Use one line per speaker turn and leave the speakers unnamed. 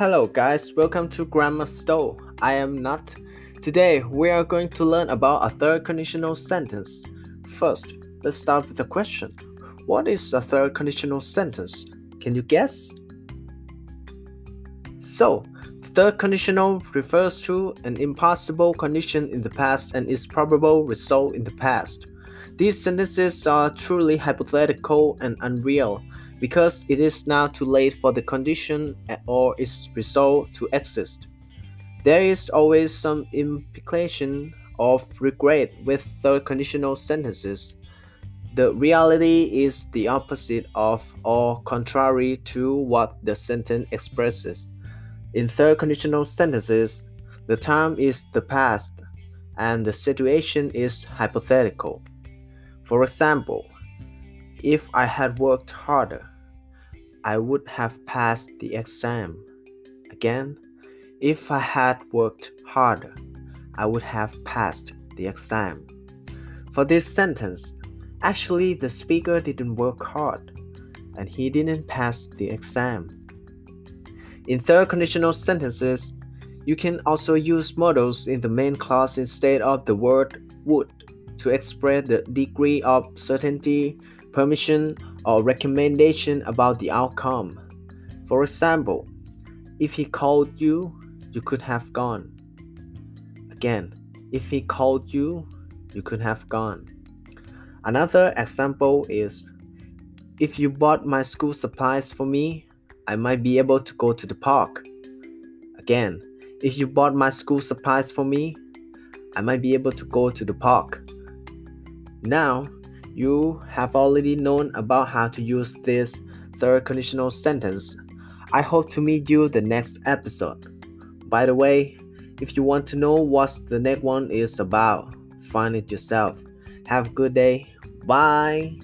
Hello, guys, welcome to Grammar Store. I am Nut. Today, we are going to learn about a third conditional sentence. First, let's start with a question What is a third conditional sentence? Can you guess? So, third conditional refers to an impossible condition in the past and its probable result in the past. These sentences are truly hypothetical and unreal because it is now too late for the condition or its result to exist. There is always some implication of regret with third conditional sentences. The reality is the opposite of or contrary to what the sentence expresses. In third conditional sentences, the time is the past and the situation is hypothetical. For example, if I had worked harder, I would have passed the exam. Again, if I had worked harder, I would have passed the exam. For this sentence, actually, the speaker didn't work hard and he didn't pass the exam. In third conditional sentences, you can also use modals in the main clause instead of the word would to express the degree of certainty, permission, or recommendation about the outcome. For example, if he called you, you could have gone. Again, if he called you, you could have gone. Another example is if you bought my school supplies for me, I might be able to go to the park. Again, if you bought my school supplies for me, I might be able to go to the park. Now, you have already known about how to use this third conditional sentence. I hope to meet you the next episode. By the way, if you want to know what the next one is about, find it yourself. Have a good day. Bye.